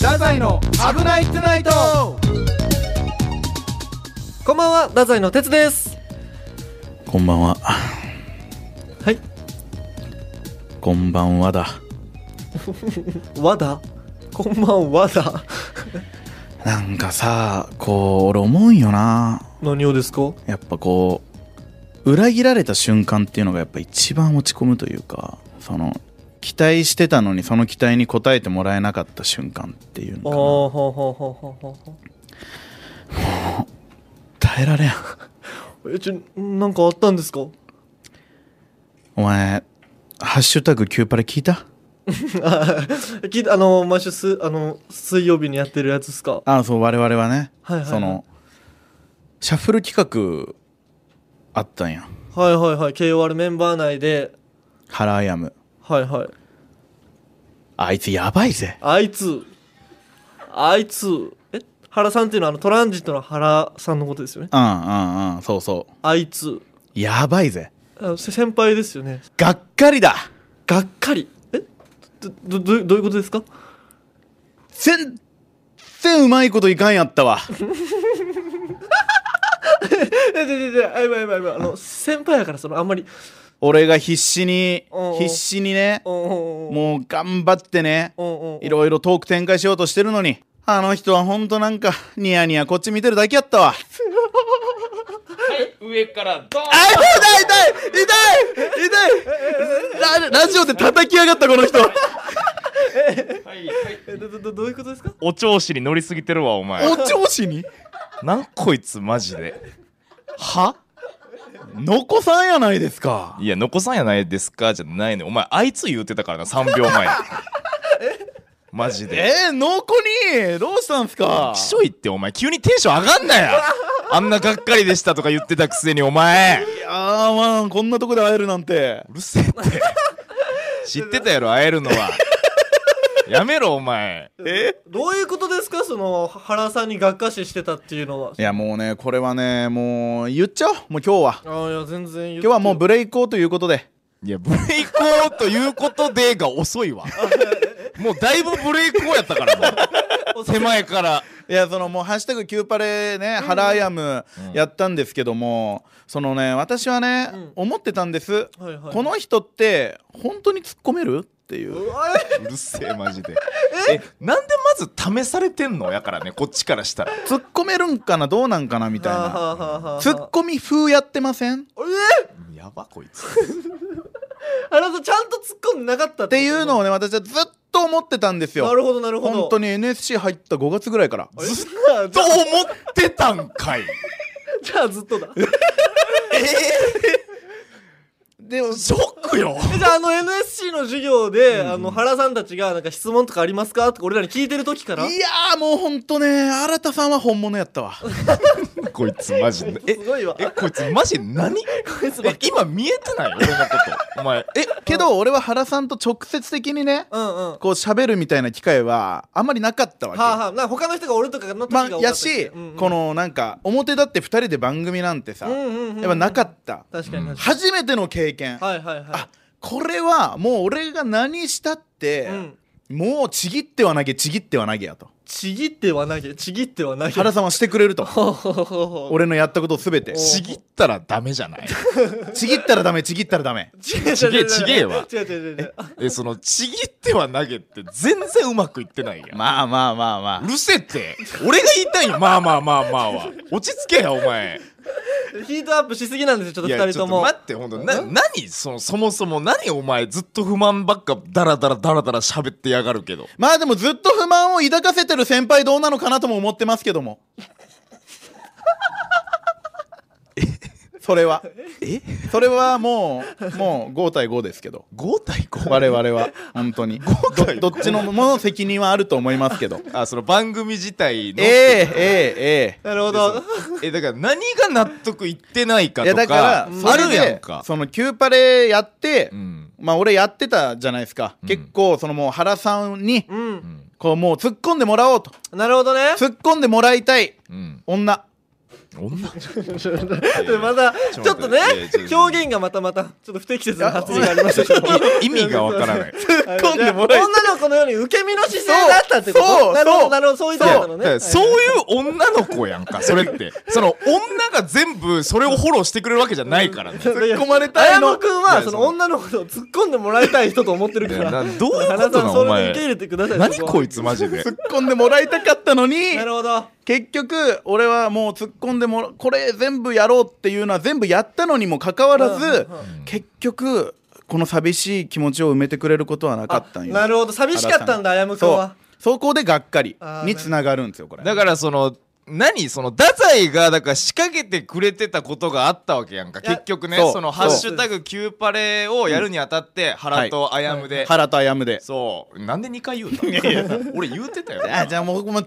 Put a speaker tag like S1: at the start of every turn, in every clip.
S1: 太宰の危ないトゥナイト
S2: こんばんは太宰の哲です
S3: こんばんは。
S2: はい
S3: こんばんはだ。
S2: 和田こんばんはだ
S3: なんかさ、こう、俺思うんよな。
S2: 何をですか？
S3: やっぱこう、裏切られた瞬間っていうのがやっぱ一番落ち込むというか、その、期待してたのにその期待に応えてもらえなかった瞬間っていうの
S2: ほうほう。
S3: 耐えられん。
S2: うえちょなんかあったんですか？
S3: お前、ハッシュタグキューパレ聞いた？
S2: 聞いた。あの毎週すあの水曜日にやってるやつですか？
S3: あそう、我々はね、
S2: はいはいはい。
S3: その、シャッフル企画あったんや。
S2: はいはいはい。KOR メンバー内で。
S3: ハラアヤム。
S2: はいはい
S3: あいつやばいぜ。
S2: あいつあいつえ原さんっていうのはあのトランジットの原さんのことですよね
S3: うんうんうん、そうそう。
S2: あいつ
S3: やばいぜ。
S2: あせ先輩ですよね
S3: がっかりだ
S2: がっかりえどどどどういうことですか
S3: 全然うまいこといかんやったわ。
S2: えででであやばいやばいやばいあの先輩やからそのあんまり
S3: 俺が必死に必死にね、もう頑張ってね、いろいろトーク展開しようとしてるのに、あの人はほんとなんか、ニヤニヤこっち見てるだけやったわ。
S1: 上からドーン
S3: あ、痛い痛い痛い痛いララジオで叩きやがったこの人。
S1: はいはい
S2: えどどどどういうことですか
S1: お調子に乗りすぎてるわお前
S3: お調子に
S1: なんこいつマジで
S3: は残さんやないですか。
S1: いや残さんやないですかじゃないねお前あいつ言うてたからな3秒前。マジで。
S3: えー、のこにどうしたんすか？
S1: きしょいってお前急にテンション上がんなや。あんながっかりでしたとか言ってたくせにお前。
S3: いやーまあこんなとこで会えるなんて。
S1: うるせえって。知ってたやろ会えるのはやめろお前。
S3: え？
S2: どういうことですか？その原さんにがっかししてたっていうのは。い
S3: やもうねこれはねもう言っちゃおう。もう今日は。
S2: あいや全然言って
S3: 今日はもうブレイクをということで。
S1: いやブレイクオということでが遅いわ。もうだいぶブレイクオやったからもう。手前から。
S3: いやそのもう「ハッシュタグキューパレね」ハラアヤムやったんですけども、そのね私はね、
S2: うん。
S3: 思ってたんです、この人って本当に突っ込める？っていう。
S2: う
S1: るせえマジで。え？なんでまず試されてんの？やからねこっちからしたら。
S3: 突っ込めるんかなどうなんかなみたいな。突っ込み風やってません？
S2: え？
S1: やばこいつ。
S2: 原さんちゃんと突っ込んでなかった
S3: っていうのをね私はずっと思ってたんですよ。
S2: なるほどなるほど。
S3: 本当に NSC 入った5月ぐらいから。
S2: えじゃあじ
S1: と思ってたんかい。
S2: じゃあずっとだ
S3: でも
S1: ショックよ。
S2: えじゃああの NSC の授業で、あの原さんたちがなんか質問とかありますか？とか俺らに聞いてる時から。
S3: いやーもうほんとね新田さんは本物やったわ。
S1: こいつマジで。え
S2: すごいわ。
S1: えこいつマジ何？
S2: こいつ
S1: え今見えてない？俺のこと。お前。
S3: えけど俺は原さんと直接的にね
S2: うんうん。は
S3: こう喋るみたいな機会はあんまりなかったわけ、
S2: あはあ。なんか他の人が俺とかの時が
S3: まあ、
S2: 多かった
S3: やし、
S2: うんうん。
S3: このなんか表だって2人で番組なんてさ、
S2: うんうんうんうん。
S3: やっぱなかった。
S2: 確かに確かに。
S3: 初めての経験、
S2: はいはいはい。
S3: あこれはもう俺が何したって、
S2: うん。
S3: もうちぎっては投げちぎっては投げやと
S2: ちぎっては投げちぎっては投げ
S3: 原さんはしてくれると。俺のやったことを全て。
S2: お
S1: ちぎったらダメじゃない。
S3: ちぎったらダメちぎったらダメ。
S1: ちげえちげえわ。
S2: 違う違う違う
S1: えそのちぎっては投げって全然うまくいってないやん。
S3: まあまあまあま
S1: うるせえって。俺が言いたいよまあまあまあまあは。落ち着けやお前。
S2: ヒートアップしすぎなんですよちょっと
S1: いや
S2: 二人とも。
S1: ちょっと待ってほんと。な何そのそもそも何お前ずっと不満ばっかダラダラダラダラ喋ってやがるけど。
S3: まあでもずっと不満を抱かせてる先輩どうなのかなとも思ってますけども。それは。
S1: え？
S3: それはもうもう5対5ですけど。
S1: 5対 5?
S3: 我々は本当に。
S1: 対
S3: どどっちのもの責任はあると思いますけど。
S1: あその番組自体の。
S3: えええええ
S2: なるほど。
S1: えだから何が納得いってないか
S3: えいや
S1: と
S3: だから
S1: かあるやんか。
S3: そのキューパレやって、
S1: うん。
S3: まあ俺やってたじゃないですか、
S1: うん。
S3: 結構そのもう原さんに
S2: う
S1: うんん
S3: こうもう突っ込んでもらおうと。
S2: なるほどね。
S3: 突っ込んでもらいたい。
S1: うん。
S3: 女
S1: 女？
S2: でまた
S1: ちょ
S2: っとね表現がまたまたちょっと不適切な発言がありましたけど
S1: い意味がわからない。
S2: 突
S3: っ込んでもらえ
S2: 女の子のように受け身の姿勢だったってこと？
S3: そう
S2: なるほ
S3: そう
S2: どなるほど。そういうところなのね。
S1: そう。いう女の子やんかそれって。その女が全部それをフォローしてくれるわけじゃないからね。
S2: 突
S3: 突っ込まれ
S2: あ
S3: たいの？
S2: やむくん
S1: いやその
S2: はその女の子を突っ込んでもらいたい人と思ってるから。
S1: などういうことなのお前
S2: それで受け入れてください。そは
S1: 何こいつマジで。
S3: 突っ込んでもらいたかったのに。
S2: なるほど
S3: 結局俺はもう突っ込んでもこれ全部やろうっていうのは全部やったのにもかかわらず
S2: うんうんうん。
S3: 結局この寂しい気持ちを埋めてくれることはなかったんよ。
S2: なるほど。寂しかったんだあやむくん
S3: そう。
S2: は
S3: そこでがっかりにつながるんですよこれ。
S1: だからその何？その太宰がだから仕掛けてくれてたことがあったわけやんか。結局ね。
S3: そ
S1: の「ハッシュタグキューパレ」をやるにあたって原とあやむで。
S3: 原とあやむで。
S1: そう。なんで2回言うの？俺言うてたよ。
S3: あじゃあもうもう違う。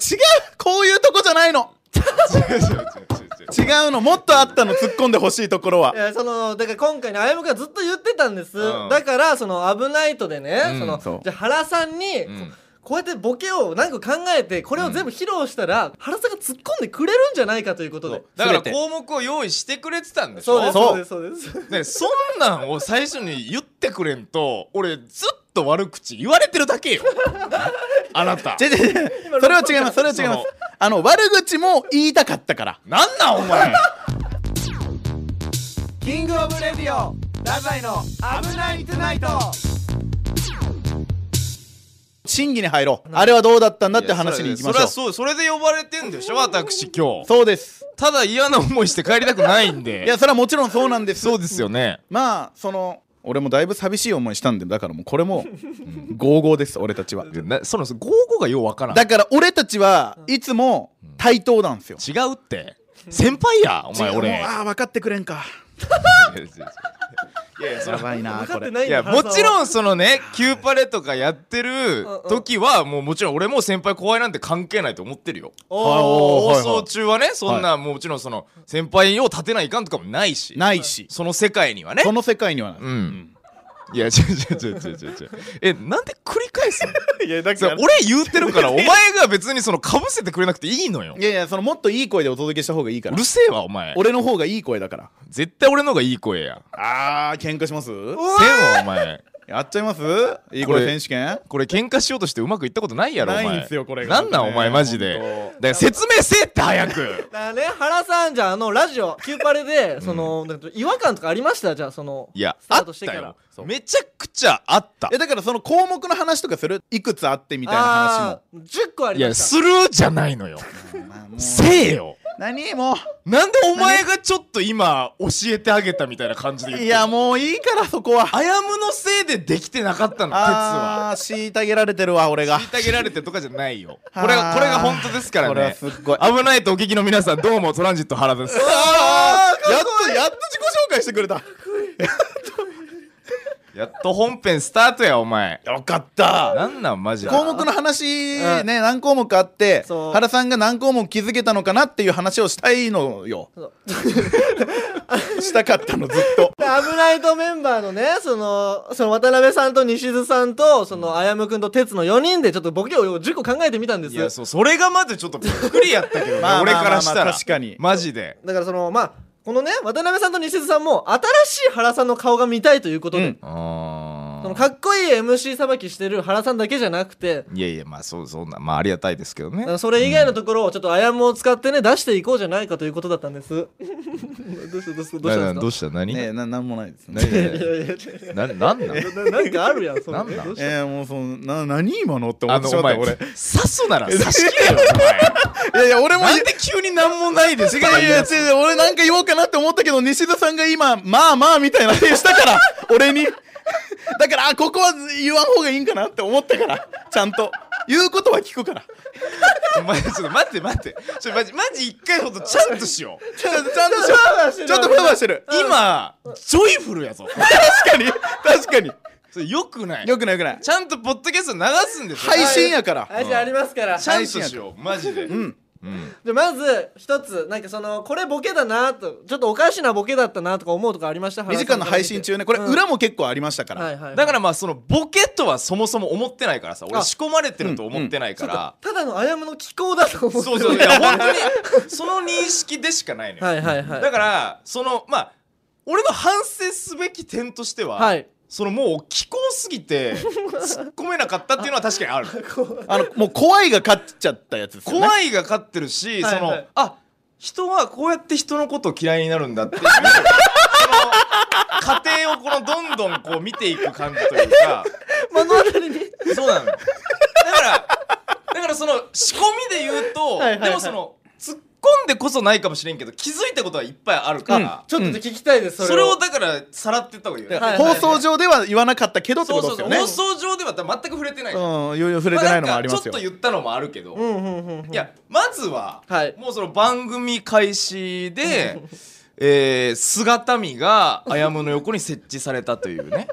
S3: こういうとこじゃないの。
S1: 違う違う違う違う違う
S3: 違うの。もっとあったの突っ込んでほしいところは。い
S2: やそのだから今回ねあやむがずっと言ってたんです、
S1: うん。
S2: だからその「危ないと」でね、
S1: うん。
S2: そのじゃあ原さんに、
S1: ん
S2: こうやってボケを何個考えてこれを全部披露したら、原さんが突っ込んでくれるんじゃないかということで。
S1: だから項目を用意してくれてたんでしょ？
S2: そうです。
S3: そう。
S2: そうです。そうです。
S1: ね、そんなんを最初に言ってくれんと俺ずっと悪口言われてるだけよ。あなた。
S3: 違う違う違う。それは違います。それは違います。あの悪口も言いたかったから。
S1: なんなんお前。
S3: キングオブレディオ太宰の危ないトゥナイト審議に入ろう。あれはどうだったんだって話に行きましょう。
S1: それはそうそれで呼ばれてんでしょ私今日。
S3: そうです。
S1: ただ嫌な思いして帰りたくないんで。
S3: いやそれはもちろんそうなんです。
S1: そうですよね。
S3: まあその俺もだいぶ寂しい思いしたんでだからもうこれもゴーゴーです俺たちは。
S1: なそのゴーゴーがようわからん。
S3: だから俺たちはいつも対等なんですよ。
S1: 違うって。先輩やお前俺。
S3: ああ分かってくれんか。
S1: いや
S3: ばいなこれ。
S2: 分かってない
S1: いやもちろんそのねキューパレとかやってる時はもうもちろん俺も先輩後輩なんて関係ないと思ってるよ。放送中はねそんなもちろんその先輩を立てないかんとかもないし。
S3: ないし。
S1: その世界にはね。
S3: その世界にはない。
S1: うんいや違う違う違う違う違う。えなんで繰り返すの？
S3: いやだ
S1: それ俺言うてるから お前が別にそのかぶせてくれなくていいのよ。
S3: いやいやそのもっといい声でお届けした方がいいから。
S1: うるせえわお前。
S3: 俺の方がいい声だから。
S1: 絶対俺の方がいい声や。
S3: あー喧嘩します？
S1: せんわお前
S3: やっちゃいます？いい声選手権？
S1: これ喧嘩しようとしてうまくいったことないやろお前。
S3: ないんすよこれが
S1: なんなんお前マジで。だから説明せえって早く。
S2: だね原さんじゃああのラジオキューパレでその、なんか違和感とかありましたじゃあその
S1: いや
S2: スタ
S1: あっ
S2: ートしてから。
S1: たよ。めちゃくちゃあった。
S3: えだからその項目の話とかする？いくつあってみたいな話も。
S2: あー10個あり
S1: いや
S2: ました。
S1: するじゃないのよ。せえよ
S3: 何も。
S1: なんでお前がちょっと今教えてあげたみたいな感じで言って
S3: ういやもういいからそこは。
S1: あやむのせいでできてなかったの鉄は。
S3: あー虐げられてるわ俺が。
S1: 聞いてあげられてとかじゃないよ。これがこれが本当ですから
S3: これは
S1: ね
S3: すっごい。
S1: 危ないとお聞きの皆さんどうもトランジット原です。
S3: やっとやっと自己紹介してくれた
S1: やっと本編スタートやお前。
S3: よかった。
S1: なんなんマジで。
S3: 項目の話
S2: うん。
S3: ね何項目あって
S2: そう。
S3: 原さんが何項目気づけたのかなっていう話をしたいのよ。したかったのずっと。
S2: で危ないとメンバーのねそのその渡辺さんと西津さんとそのあやむくんと哲の4人でちょっとボケを10個考えてみたんです。
S1: いやそうそれがまずちょっとびっくりやったけどね
S3: まあまあ
S1: 俺からした
S3: まあま
S1: ら。
S3: あ確かに。
S1: マジで。
S2: だからそのまあこのね渡辺さんと西津さんも新しい原さんの顔が見たいということで、
S3: うん。
S2: のかっこいい MC さばきしてる原さんだけじゃなくて
S1: いやいやまあそうそんなまあありがたいですけどね。
S2: それ以外のところをちょっとあやむを使ってね出していこうじゃないかということだったんです。どうしたどうしたどうした
S1: ど
S2: んです
S1: うした？何、
S3: ねななんもないですね。
S2: いやいやいや。
S1: ななんなん？
S2: ななんかあるやんそ
S1: んな。ん
S3: えー、もうそのな何今のって思
S1: あ
S3: ってし
S1: のお前
S3: まったよ俺。
S1: 刺すなら刺し切れよ お
S3: いやいや俺も
S1: 前なんで急になんもないですい出す
S3: ういや違う違う俺なんか言おうかなって思ったけど西田さんが今まあまあみたいな手したから俺に だからあここは言わん方がいいんかなって思ったからちゃんと。言うことは聞くから。
S1: お前ちょっと待って待って。ちょマジマジ一回ほどちゃんとしよう。
S3: ちゃんとちゃんとしよう。ちょっとふわふわしてる。
S1: 今ジョイフルやぞ。
S3: 確かに。確かに。
S1: それよくない？
S3: よくないよくない。
S1: ちゃんとポッドキャスト流すんですよ。
S3: 配信やから。
S2: 配信ありますから。
S1: ちゃんとしようマジで。
S3: うん
S1: うん
S2: じゃあまず一つなんかそのこれボケだなとちょっとおかしなボケだったなとか思うとかありました
S3: ？2時間の配信中ね。これ
S2: うん
S3: 裏も結構ありましたから、
S2: はいはいはい。
S1: だからまあそのボケとはそもそも思ってないからさ俺
S2: あ
S1: 仕込まれてると思ってないか
S2: そうからただのあやむの気候だと思って
S1: そうそういや本当にその認識でしかないのよ、
S2: はいはいはい。
S1: だからそのまあ俺の反省すべき点としては、
S2: はい
S1: そのもう気候すぎて 突っ込めなかったっていうのは確かにある。
S3: あのもう怖いが勝っちゃったやつですよね。
S1: 怖いが勝ってるし、
S2: はいはい。
S1: そのあ人はこうやって人のことを嫌いになるんだっていうその過程をこのどんどんこう見ていく感じというか。
S2: 目の当たりに。
S1: そうなの。よだからだからその仕込みで言うと、
S2: はいはいはい。
S1: でもその突っ込んでこそないかもしれんけど気づいたことはいっぱいあるから、
S2: ちょっと聞きたいです
S1: それを。だからさらってった方がいいよね、
S2: はい
S3: 放送上では言わなかったけどって
S1: そう
S3: ことですよね。
S1: そうそう放送上では全く触れてない、
S3: うんいろいろ触れてないのもありますよ。
S1: あなんかちょっと言ったのもあるけど、
S2: うんうんうんうん。
S1: いやまずは、
S2: はい。
S1: もうその番組開始で、えー、姿見があやむの横に設置されたというね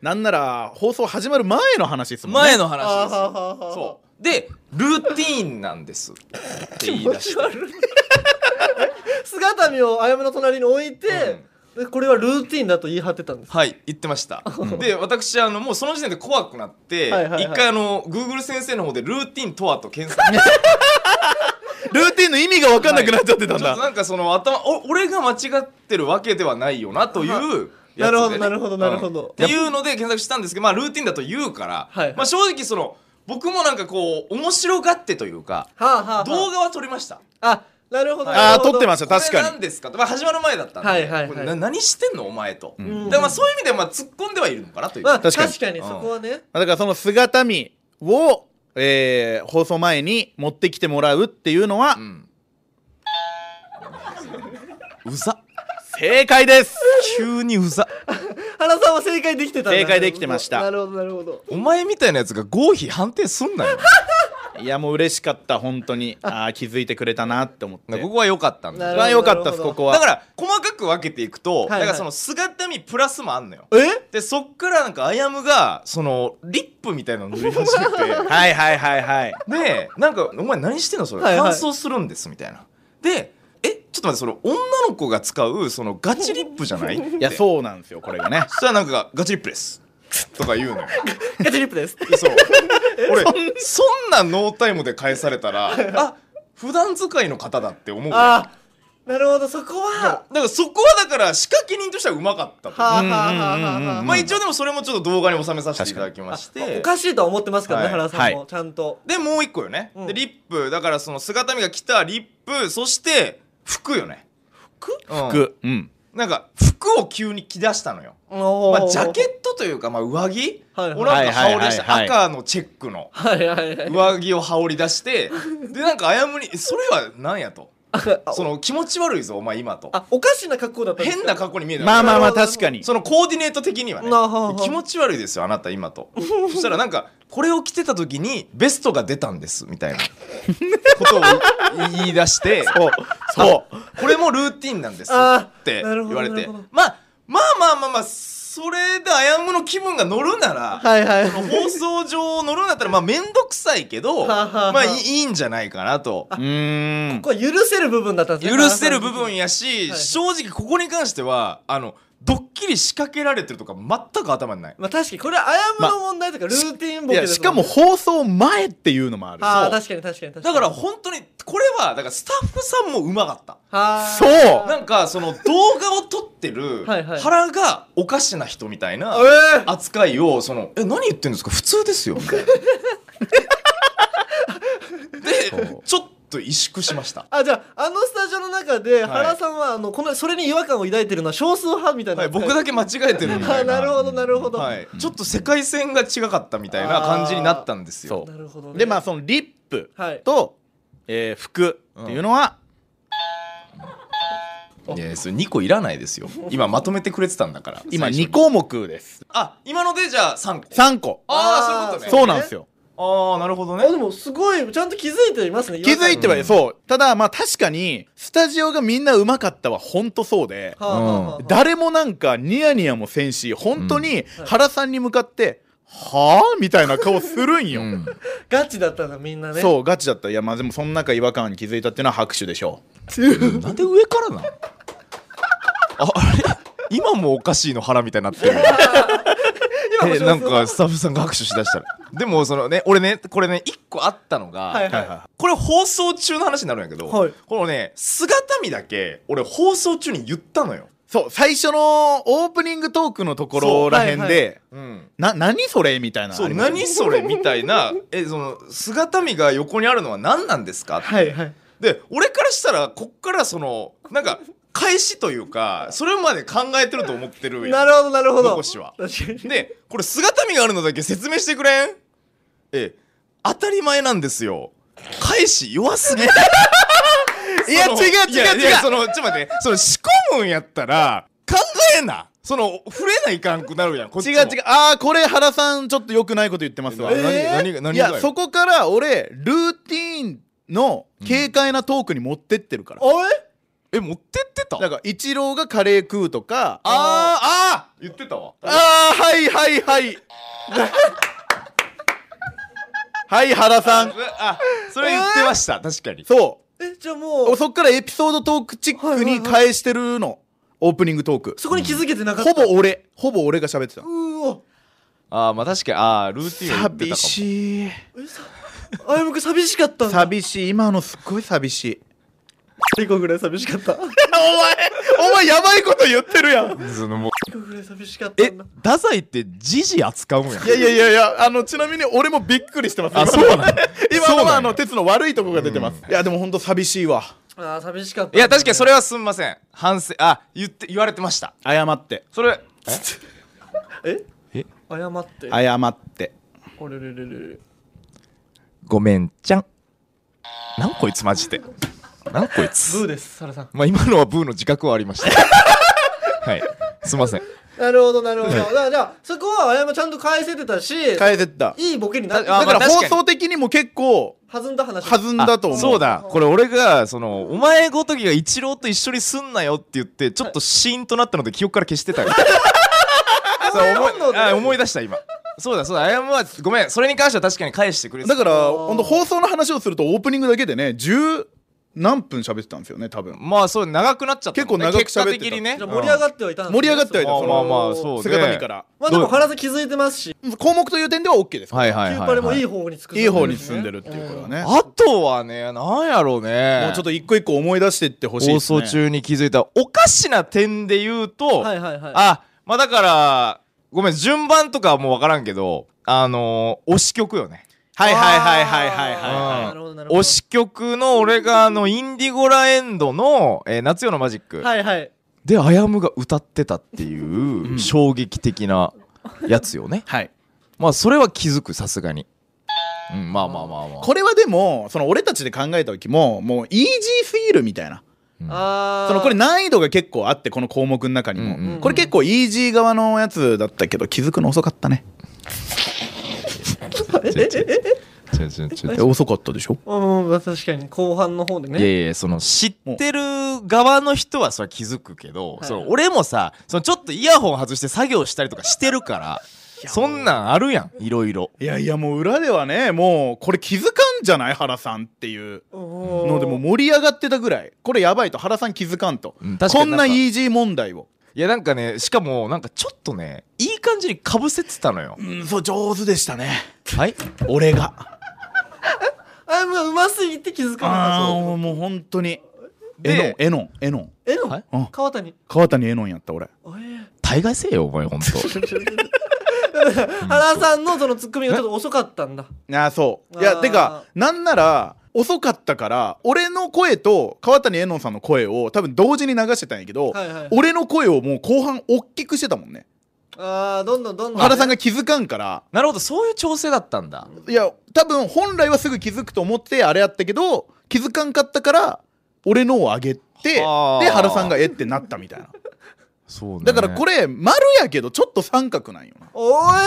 S3: なんなら放送始まる前の話ですもんね
S1: 前の話です
S2: あーはー
S1: よ
S2: はーはー
S1: そうでルーティーンなんです。って言い出して。
S2: 姿見をあやむの隣に置いて、でこれはルーティンだと言い張ってたんです。
S1: はい言ってました。で私あのもうその時点で怖くなって
S2: はいはいはい。
S1: 一回あの Google 先生の方でルーティーンとはと検索。
S3: ルーティンの意味が分かんなくなっちゃってたんだ、
S1: ちょっとなんかその頭お俺が間違ってるわけではないよなというやつで。ね
S2: なるほどなるほどなるほど。
S1: うん。っていうので検索したんですけどまあルーティンだと言うから、
S2: はいはい。
S1: まあ正直その僕もなんかこう面白がってというか
S2: はあはあ、はあ、
S1: 動画は撮りました。
S2: あなるほど
S1: はい。
S3: ああ撮ってました。確かに。
S1: 何ですか？と、まあ、始まる前だったんで、
S2: はいはいはい。
S1: 何してんの？お前と、
S3: ん。
S1: だからまあそういう意味ではまあ突っ込んではいるのかなという、
S2: まあ確
S3: 確かに
S2: かにそこはね、
S3: だからその姿見を、えー放送前に持ってきてもらうっていうのは
S1: うん。うざ
S3: 正解です。
S1: 急にうざ。
S2: 原さんは正解できてたんだ。
S3: 正解できてました。
S2: なるほどなるほど。
S1: お前みたいなやつが合否判定すんなよ。
S3: いやもう嬉しかった本当に。ああ気づいてくれたなって思って。
S1: ここは良かったんだ。
S3: 良かったですここは。
S1: だから細かく分けていくと、
S2: はいはい。
S1: だからその姿見プラスもあんのよ。
S2: え？
S1: でそっからなんかあやむがそのリップみたいなの塗り始めて。
S3: はいはいはいはい。
S1: でなんか「お前何してんのそれ、
S2: はいはい。
S1: 乾燥するんです」みたいな。でえちょっと待ってそれ女の子が使うそのガチリップじゃない？
S3: いや
S1: う
S3: そうなんですよこれがね。
S1: そしたらなんか「ガチリップです」とか言うのよ。
S2: ガチリップです。
S1: でそう。俺そんな。ノータイムで返されたら あ普段使いの方だって思うから
S2: あなるほどそこは。
S1: だからそこはだから仕掛け人としてはうまかったと。
S2: はあはあ
S3: うんうんうんうん。
S2: はあはあ
S1: まあ一応でもそれもちょっと動画に収めさせていただきまして。
S2: おかしいとは思ってますからね、
S1: はい。
S2: 原さんも、
S3: はい。
S2: ちゃんと。
S1: でもう一個よね、
S2: うん。
S1: でリップ。だからその姿見が着たリップ。そして服よね。
S2: 服？
S1: うん。
S3: 服。うん。
S1: なんか服を急に着出したのよ、まあ、ジャケットというか、まあ、上着？
S2: はいはい
S1: をなんか羽織り出して
S3: はいはいはい
S1: 赤のチェックの。上着を羽織り出して。でなんかあやむに「それは何や?」と？
S2: あ
S1: その気持ち悪いぞお前今と。
S2: あおかしな格好だったんですか？
S1: 変な格好に見えた
S3: まあまあまあ確かに。
S1: そのコーディネート的にはね。
S2: なはは
S1: 気持ち悪いですよあなた今と。そしたらなんかこれを着てた時にベストが出たんですみたいな。ことを言い出して
S3: そう。そう
S1: これもルーティンなんですって言われて。まあまあまあまあまあそれであやむの気分が乗るなら、
S2: はいはい。
S1: その放送上乗るんだったらまあ面倒くさいけどまあいいんじゃないかなと。
S3: うーん。
S2: これ許せる部分だったんですね
S1: 許せる部分やし、
S2: はい。
S1: 正直ここに関してはあのドッキリ仕掛けられてるとか全く頭にない。
S2: まあ確かにこれはあやむの問題とかルーティンボ
S3: い
S2: ケです
S3: やしかも放送前っていうのもある。
S2: ああ確かに確かに確かに。
S1: だから本当にこれはだからスタッフさんもうまかった。
S2: は
S3: そう。
S2: ー
S1: なんかその動画を撮ってる
S2: はいはい。
S1: 腹がおかしな人みたいな
S2: えー。
S1: 扱いをその「え何言ってんですか？普通ですよ」みたいな。でちょっと萎縮しました。
S2: あじゃああのスタジオの中で
S1: はい。
S2: 原さんはあのこのそれに違和感を抱いてるのは少数派みたいな、
S1: はい、僕だけ間違えてるみた
S2: あ
S1: いな
S2: なるほどなるほど、
S1: はい、ちょっと世界線が違かったみたいな感じになったんですよ。
S3: そ
S2: なるほど、ね、
S3: うでまあそのリップ
S2: はい。
S3: と、えー服っていうのは、
S1: いやそれ2個いらないですよ。今まとめてくれてたんだから。
S3: 今
S1: 最初に。
S3: 2項目です。
S1: あ今のでじゃあ3個。
S3: 3個。
S1: ああそういうことね。
S3: そうなんですよ
S1: ああなるほどね。
S2: あでもすごいちゃんと気づいていますね
S3: 気づいてはい
S1: うん。
S3: そう。ただまあ確かにスタジオがみんなうまかったは本当そうで
S2: はあはあはあ
S3: 誰もなんかニヤニヤもせんし本当に原さんに向かってはあみたいな顔するんよ、
S1: うん。
S2: ガチだったんだみんなね。
S3: そうガチだった。いやまあでもその中違和感に気づいたっていうのは拍手でしょ
S1: なんで上からなん？ああれ？今もおかしいの腹みたいになってる えなんかスタッフさんが拍手しだしたら でもそのね俺ねこれね一個あったのが、
S2: はい
S3: はいは
S1: これ放送中の話になるんやけど、
S2: はい。
S1: このね姿見だけ俺放送中に言ったのよ、
S3: そう最初のオープニングトークのところらへん
S2: そうはい。
S3: で、
S1: うん、
S3: な何それみたいなの
S1: そう何それみたいなえその姿見が横にあるのは何なんですかって。
S2: はいはい。
S1: で俺からしたらこっからそのなんか返しというかそれまで考えてると思ってる
S2: なるほどなるほど。
S1: 残しは。
S2: 確かに。
S1: でこれ姿見があるのだけ説明してくれん？え当たり前なんですよ。返し弱すぎ。
S3: いや違う違う違う。
S1: やそのちょっと待って。その仕込むんやったら考えな。その触れないかんくなるやんこっちも。
S3: 違う違う。ああこれ原さんちょっと良くないこと言ってますわ、
S1: 何
S2: えー？
S1: 何が何
S3: いやそこから俺ルーティーンの軽快なトークに持ってってるから、
S2: おい？
S1: え持ってってた？
S3: だからイチローがカレー食うとか。
S1: あーあー言ってたわ。
S3: あーはいはいはい。はい 原さん。
S1: あそれ言ってました。確かに。
S3: そ
S2: えじゃあもう
S3: うそっからエピソードトークチックに返してるの。オープニングトーク。
S2: そこに気づけてなかった。
S3: ほぼ俺ほぼ俺が喋ってた。
S2: うーわ。
S1: あーまあ確かにあールーティンを言ってたかも。
S3: 寂しい。
S2: あやむく寂しかった
S3: 寂しい。今のすっごい寂しい
S2: 2個ぐらい寂しかった。2
S3: お前お前やばいこと言ってるやん。
S1: そのもう。
S2: 個ぐらい寂しかった。
S1: え太宰って時事扱うんや
S3: いやいやいやいやあのちなみに俺もびっくりしてます。
S1: あそうなん
S3: 今のはあの鉄の悪いとこが出てます。いやでもほんと寂しいわ。
S2: あー寂しかった
S1: いや確かにそ
S2: れ
S1: れはすんません。反省あ言って言われてました。
S3: 謝って。
S1: それ
S2: え？
S1: え？
S2: 謝って。
S3: 謝って。
S2: おれれれれれ。
S1: ごめんちゃん。なんこいつマジでなんこい
S2: ブ
S1: つ
S2: ーですサラさん。
S1: まあ今のはブーの自覚はありました。はい。すいません。
S2: なるほどなるほど。だからじゃあそこはあやむちゃんと返せてたし
S3: 変えてった。
S2: いいボケになって
S1: あ
S3: だから
S1: まあ確かに。
S3: 放送的にも結構
S2: 弾んだ話。
S3: 弾んだと思う。
S1: そうだ。これ俺がそのお前ごときがイチローと一緒にすんなよって言ってちょっとシーンとなったので記憶から消してた。よ そう思い思い出した今。そうだそうだ。あやむはごめん。それに関しては確かに返してくれてた。
S3: だから
S2: あー。
S3: ほんと放送の話をするとオープニングだけでね十何分喋ってたんですよね多分。
S1: まあそう長くなっちゃったね。
S3: 結構長く喋ってた。
S1: 結果的にね。
S2: じゃあ盛り上がってはいたんですね。
S3: 盛り上がってはいた。
S1: まあ
S3: その
S1: まあまあそうね。
S3: 姿見から。
S2: まあでも必ず気づいてますし。
S3: 項目という点では OK です。
S1: はいはい
S2: キュ
S1: はい、はい
S2: ーパレもいい方につく
S3: いい方に進んでるっていうことはね。
S1: あとはねなんやろうね。
S3: もうちょっと一個一個思い出していってほしい
S1: 放
S3: ですね。
S1: 送中に気づいたおかしな点で言うと、
S2: はいはいはい。
S1: あまあだからごめん順番とかはもう分からんけどあのー推し曲よね
S3: はいはいはいはいはい
S2: あ
S3: は
S2: ー。なるほどなるほど。
S1: 推し曲の俺があのインディゴラエンドの、えー夏夜のマジック、
S2: はいはい。
S1: であやむが歌ってたっていう
S3: うん。
S1: 衝撃的なやつよね。
S3: い はい。
S1: まあそれは気づくさすがに。うんまあまあまあまあ。
S3: これはでもその俺たちで考えた時ももうイージーすぎるみたいな。
S2: あー。
S3: そのこれ難易度が結構あってこの項目の中にも、
S1: うんうん。
S3: これ結構イージー側のやつだったけど気づくの遅かったね
S1: 違う違う違う
S3: え遅かったでしょ？
S2: うんまあ確かに後半の方で
S1: いや
S2: ね
S1: いやその知ってる側の人はそれは気づくけど、
S2: はい。
S1: その俺もさそのちょっとイヤホン外して作業したりとかしてるからそんなんあるやんいろいろ。
S3: いやいやもう裏ではねもうこれ気づかんじゃない原さんっていう。の
S2: の
S3: でもう盛り上がってたぐらい。これやばいと原さん気づかんと、
S1: うん確か
S3: こん
S1: になんか
S3: なイージー問題を。
S1: いやなんかねしかもなんかちょっとねいい感じにかぶせてたのよ。
S3: うんそう上手でしたね。
S1: はい？
S3: 俺が。
S2: あもううますぎて気づかな
S3: あ
S2: かっ
S3: ーもう本当に。
S1: で
S3: エノンエノンエノン
S2: たえの？
S1: はい？
S3: うん。
S2: 川谷？
S3: 川谷エノンやった俺。
S2: えー。
S1: 大概せえよお前ほんと。
S2: 原さんのそのツッコミがちょっと遅かったんだ。
S3: ああそう。いや
S2: あー
S3: てかなんなら遅かったから俺の声と川谷絵音さんの声を多分同時に流してたんやけど、
S2: はいはい。
S3: 俺の声をもう後半大きくしてたもんね
S2: あーどんどんどんどん。
S3: 原さんが気づかんから。
S1: なるほどそういう調整だったんだ。
S3: いや多分本来はすぐ気づくと思ってあれやったけど気づかんかったから俺のを上げてで
S1: はあ
S3: 原さんがえってなったみたいな。
S1: そうね。
S3: だからこれ丸やけどちょっと三角なんよな。
S2: おい！原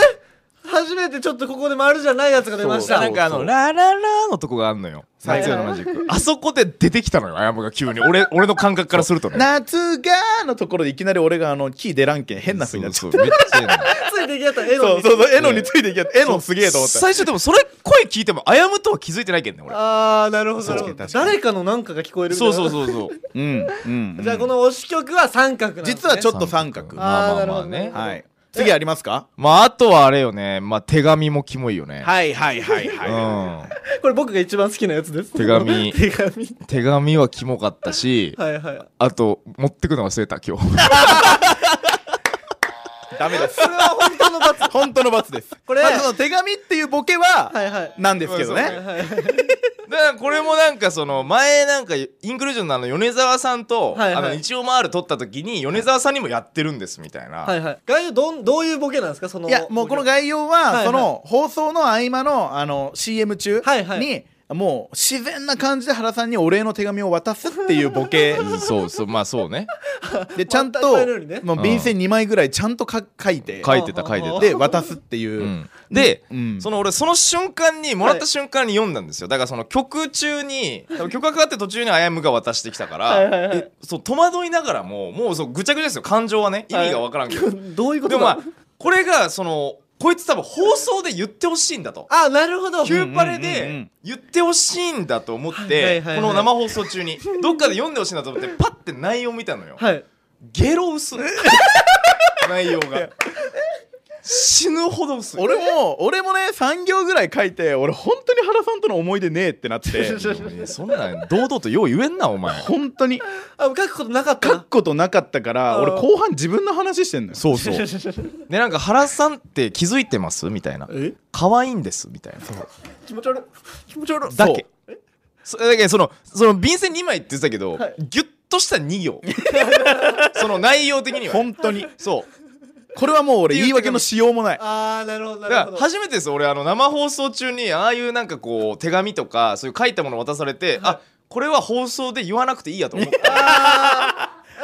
S2: 初めてちょっとここで丸じゃないやつが出ました。
S1: なんかあのラララのとこがあんのよ。
S2: はい。
S1: 夏夜のマジック。あそこで出てきたのよあやむが急に。俺俺の感覚からするとね。
S3: 夏がのところでいきなり俺があのキー出らんけん。変な風になっちゃ
S1: そううそう。めっちゃいいのよ
S2: ついてきやった。絵の
S3: そうそうそう。絵のについていきやって絵のすげえと思った。
S1: 最初でもそれ声聞いてもあやむとは気づいてないけんね俺。
S2: ああなるほど。誰かのなんかが聞こえる
S1: そうそうそうそう。
S3: うんうんうん。
S2: じゃあこの推し曲は三角なんです、ね、
S3: 実はちょっと三角。
S1: まあまあまあね
S2: なるほどね。
S3: はい次ありますか？
S1: まああとはあれよね。まあ手紙もキモいよね。
S3: はいはいはい
S1: うん。
S2: これ僕が一番好きなやつです。
S1: 手紙。
S2: 手紙。
S1: 手紙はキモかったし
S2: はいはい。
S1: あと持ってくの忘れた今日
S3: ダメです。
S2: これは本当の罰。
S3: 本当の罰です。
S2: これ
S3: まあその手紙っていうボケは
S2: はいはい。
S3: なんですけどね。
S2: はいはい
S1: だからこれもなんかその前なんかインクルージョンのあの米沢さんと、
S2: はいはい。
S1: あの日曜マール撮った時に米沢さんにもやってるんですみたいな、
S2: はいはい。概要どんどういうボケなんですか？その
S3: いやもうこの
S2: 概
S3: 概要
S2: はいは
S3: はい。その放送の合間のあの CM 中
S2: はいはい。
S3: にもう自然な感じで原さんにお礼の手紙を渡すっていうボケ。
S1: う んそうそうまあそうね。
S3: でちゃんと
S2: ね。
S3: もう便箋2枚ぐらいちゃんとか書いて。
S1: 書いてた書いてた。
S3: で渡すっていう。うん。
S1: で、
S3: うん。
S1: その俺その瞬間にもらった瞬間に読んだんですよ。だからその曲中に曲がかかって途中にあやむが渡してきたから
S2: はいはいはい。
S1: えそう戸惑いながらももうそうぐちゃぐちゃですよ。感情はね。意味がわからんけど、
S2: どういうことだ？
S1: でもまあこれがそのこいつ多分放送で言ってほしいんだと。
S2: あなるほど。
S1: キューパレで
S3: ん
S1: 言ってほしいんだと思ってこの生放送中に。どっかで読んでほしいなと思ってパッて内容見たのよ。
S2: はい。
S1: ゲロ薄 内容が死ぬほど薄い。
S3: 俺も俺もね3行ぐらい書いて俺本当に原さんとの思い出ねえってなって。
S1: そんなん堂々とよう言えんなお前。
S3: 本当に。
S2: あ書くことなかった
S3: 書くことなかったから俺後半自分の話してんのよ。
S1: そうそう。でなんか原さんって気づいてます？みたいな。
S2: え？
S1: 可愛いんです？みたいな。
S2: 気持ち悪い。気持ち悪い。
S1: だけ。そだけどそのその便箋2枚って言ってたけど、
S2: はい。
S1: ギュッとした2行。その内容的には。
S3: 本当に。
S1: そう
S3: これはもう俺言い訳のしようもない。
S2: ああなるほどなるほど。
S1: 初めてです俺あの生放送中にああいうなんかこう手紙とかそういう書いたもの渡されて、あこれは放送で言わなくていいやと思った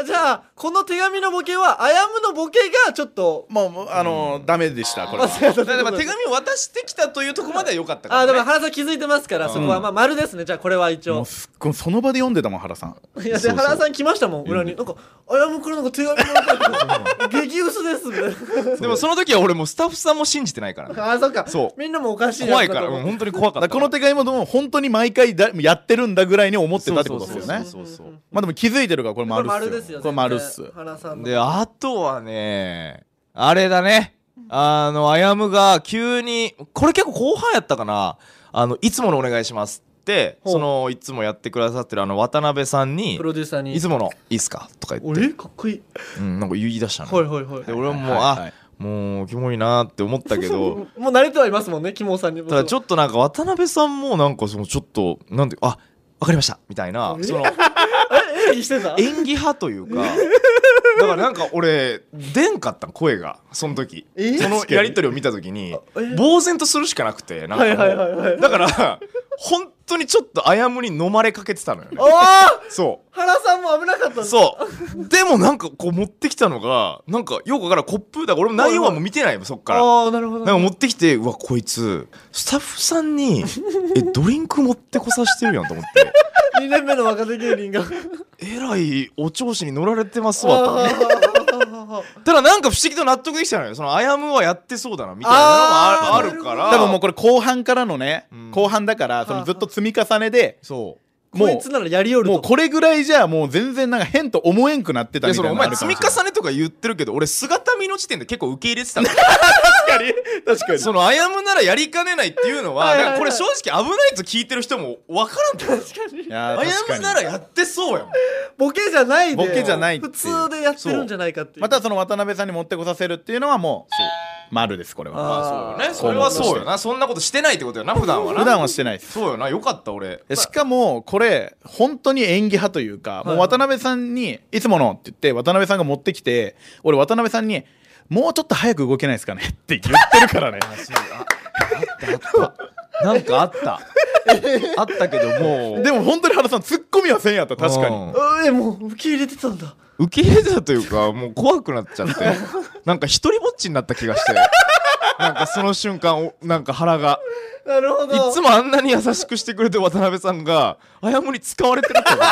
S2: じゃあこの手紙のボケはあやむのボケがちょっと
S3: もうあのーダメでしたこれは。
S1: だからまあ手紙を渡してきたというところまでは良かったから、ね、
S2: あーでも原さん気づいてますからそこはまあ丸ですね。じゃあこれは一応。
S3: もうすっごいその場で読んでたもん原さん。
S2: いやで原さん来ましたもん裏に。なんかあやむからなんか手紙もらった 激薄ですみたいな
S1: でもその時は俺もうスタッフさんも信じてないからね。
S2: あーそっか。
S1: そう。
S2: みんなもおかしい
S1: 怖いから、本当に怖かった。
S3: この手紙もでも本当に毎回だやってるんだぐらいに思ってたってことですよね。
S1: そうそうそう
S3: まあでも気づいてるからこれ丸っすよ
S2: よ
S3: これ丸っす
S2: さんの。
S1: であとはねあれだね。あのあやむが急にこれ結構後半やったかな。あのいつものお願いしますって
S2: ほう。
S1: そのいつもやってくださってるあの渡辺さんに
S2: プロデューサーに。
S1: いつものいいっすか？とか言っ
S2: 俺
S1: て、
S2: かっこいい。
S1: うん、なんか言い出したの、
S2: はいはいはい。
S1: で俺はもう、
S3: はいはい。
S1: あもうキモいなって思ったけど。
S2: もう慣れてはいますもんねキモさんにも。
S1: ただちょっとなんか渡辺さんもなんかそのちょっとなんであわかりました。みたいな
S2: え
S1: その
S2: え演技してた？
S1: 演技派というか。だからなんか俺出んかったん声が。その時。
S2: え？
S1: そのやり取りを見た時に
S2: え？
S1: 呆然とするしかなくてなんかだから本当にちょっとあやむに飲まれかけてたのよね。
S2: おー！
S1: そ
S2: 原さんも危なかったん
S1: う
S2: だ。
S1: そう。でもなんかこう持ってきたのがなんかよくわからんコップだから俺も内容はもう見てないよそっから。
S2: ああなるほど
S1: なんか持ってきてうわこいつスタッフさんにえ ドリンク持ってこさしてるやんと思って。
S2: 2年目の若手芸人が。
S1: えらいお調子に乗られてますわと ただなんか不思議と納得できたのよ。そのあやむはやってそうだなみたいなのもあ
S2: あー
S1: あるから
S3: 多分もうこれ後半からのね、
S1: うん。
S3: 後半だからそのずっと積み重ねで
S1: そ
S3: も
S2: こいつならやりよる
S3: もうこれぐらいじゃもう全然なんか変と思えんくなってたみたいな
S1: のお前積み
S3: ね
S1: 重ねとか言ってるけど俺姿見の時点で結構受け入れてたの。
S3: 確かに。確かに
S1: そのあやむならやりかねないっていうのは
S2: はいはいはい。
S1: なんかこれ正直危ないと聞いてる人も分からんと思う。
S2: 確かに。
S1: あやむならやってそうやもん。
S2: ボケじゃないで。
S3: ボケじゃない
S2: 普通でやってるんじゃないかっていう。
S3: またその渡辺さんに持ってこさせるっていうのはもう丸ですこれは。
S2: あー。
S1: あそうよね。それはそうよな。そんなことしてないってことよな普段はな。
S3: 普段はしてないです。
S1: そうよな。よかった俺。
S3: でしかもこれ本当に演技派というか、もう渡辺さんに「いつもの」って言って渡辺さんが持ってきて俺渡辺さんに「もうちょっと早く動けないですかね」って言ってるからね。
S1: なんかあった。あったけどもう。
S3: でも本当に原さんツッコミはせんやった確かに。
S1: うん。
S2: えもう受け入れてたんだ。
S1: 受け入れたというかもう怖くなっちゃって。なんか一人ぼっちになった気がしてなんかその瞬間おなんか腹が。
S2: なるほど。
S1: いつもあんなに優しくしてくれて渡辺さんがあやむに使われてると思っ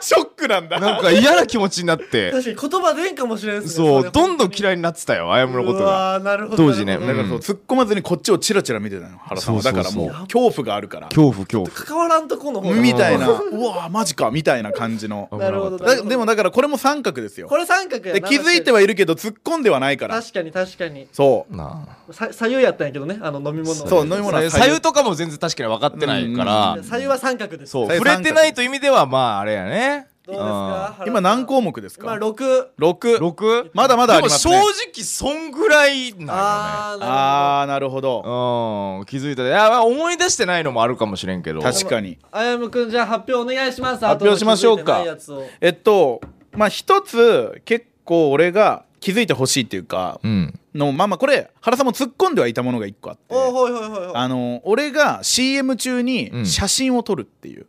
S3: ショックなんだ
S1: てなんか嫌な気持ちになって。
S2: 確かに言葉出んかもしれんですね。
S1: そう
S2: れ
S1: どんどん嫌いになってたよあやむのこと
S2: う
S1: が
S2: わーなるほど
S1: 当時ね。
S3: だからそう突っ込まずにこっちをチラチラ見てたの原さんは。
S1: そうそうそう。
S3: だからもう恐怖があるから。
S1: 恐怖恐怖。
S2: 関わらんとこの方が。
S3: みたいな。うわマジかみたいな感じの。
S2: なるほど
S3: でもだからこれも三角ですよ。
S2: これ三角やな
S3: で気づいてはいるけど突っ込んではないから。
S2: 確かに確かに。
S3: そう。
S1: な
S2: さ左右やったんやけどねあの飲み物
S3: そう飲み物は
S1: あ左右とかも全然確かに分かってないから。
S2: 左右は三角です。
S1: そう触れてないという意味ではまああれやね
S2: どうですか？
S3: 今何項目です
S2: 今
S3: か
S2: 六。
S3: 六
S1: ？6
S3: まだまだありますね。
S1: でも正直そんぐらいなんよね。
S2: あーなる
S3: あーなるほど。
S1: うん気づいたいやまあ思い出してないのもあるかもしれんけど。
S3: 確かに。
S2: あやむくんじゃあ発表お願いします。
S3: 発表しましょうか。
S2: 後の気づいてないやつを。
S3: えっとまあ一つ結構俺が気づいてほしいっていうか
S1: うん。
S3: のまあまあこれ原さんも突っ込んではいたものが一個あって。
S2: おーほいほいほいほい。
S3: あの俺が CM 中に
S1: うん。
S3: 写真を撮るっていう、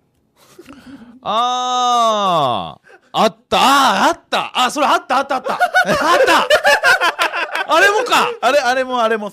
S1: あああった。あああった。あそれあったあったあった。あった。あれもか。
S3: あれあれもあれも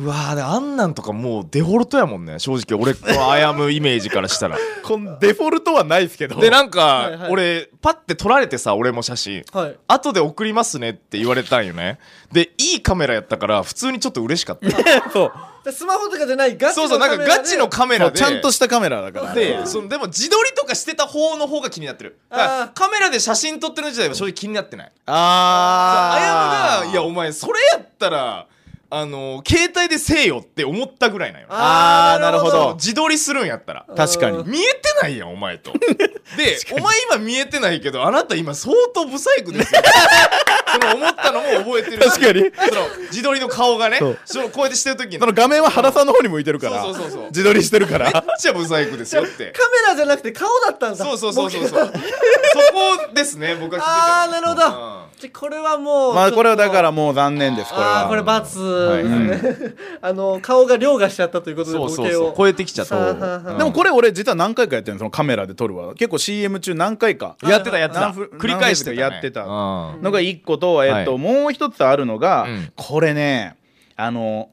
S1: うわーであんなんとかもうデフォルトやもんね。正直俺あやむイメージからしたら。
S3: こんデフォルトはないですけど。
S1: でなんか、俺パッて撮られてさ俺も写真。
S2: はい。
S1: 後で送りますねって言われたんよね。でいいカメラやったから普通にちょっと嬉しかった。
S3: そう。
S2: でスマホとかじゃないガチの
S1: そうそうなんか
S2: カメラで
S1: ガチのカメラで
S3: そうちゃんとしたカメラだから。
S1: でそのでも自撮りとかしてた方の方が気になってる。カメラで写真撮ってるの自体は正直気になってない。
S3: あ
S1: あやむが「いやお前それやったらあの携帯でせえよ」って思ったぐらいなんよ
S3: あーなるほど。
S1: 自撮りするんやったら。
S3: 確かに。
S2: うん
S1: 見えてないやんお前と。でお前今見えてないけどあなた今相当ブサイクですよ。その思ったのも覚えてるし
S3: 確かに。
S1: その自撮りの顔がね
S3: そう。
S1: そのこうやってしてる時に。
S3: その画面は原さんの方に向いてるから。
S1: そうそうそうそう。
S3: 自撮りしてるから。
S1: めっちゃブサイクですよ。って
S2: カメラじゃなくて顔だったんだ。
S1: そうそうそうそうそう。そこですね僕が気づいたの。
S2: あーなるほど。
S1: うん
S2: じゃこれはもう
S3: まあこれはだから
S2: も
S3: もう残念ですこれは。
S2: あーこれ罰。
S1: はい。
S2: ですねあの顔が凌駕しちゃったということで
S1: そう
S2: ボケを
S1: そう。そう超えてきちゃった。
S3: でもこれ俺実は何回かやってるのそのカメラで撮るわ。結構 CM 中何回か。
S1: やってたやってた。繰り返して
S3: やってた。
S1: うん。
S3: のが一個と、えっと
S1: はい。
S3: もう一つあるのが、
S1: うん。
S3: これねあの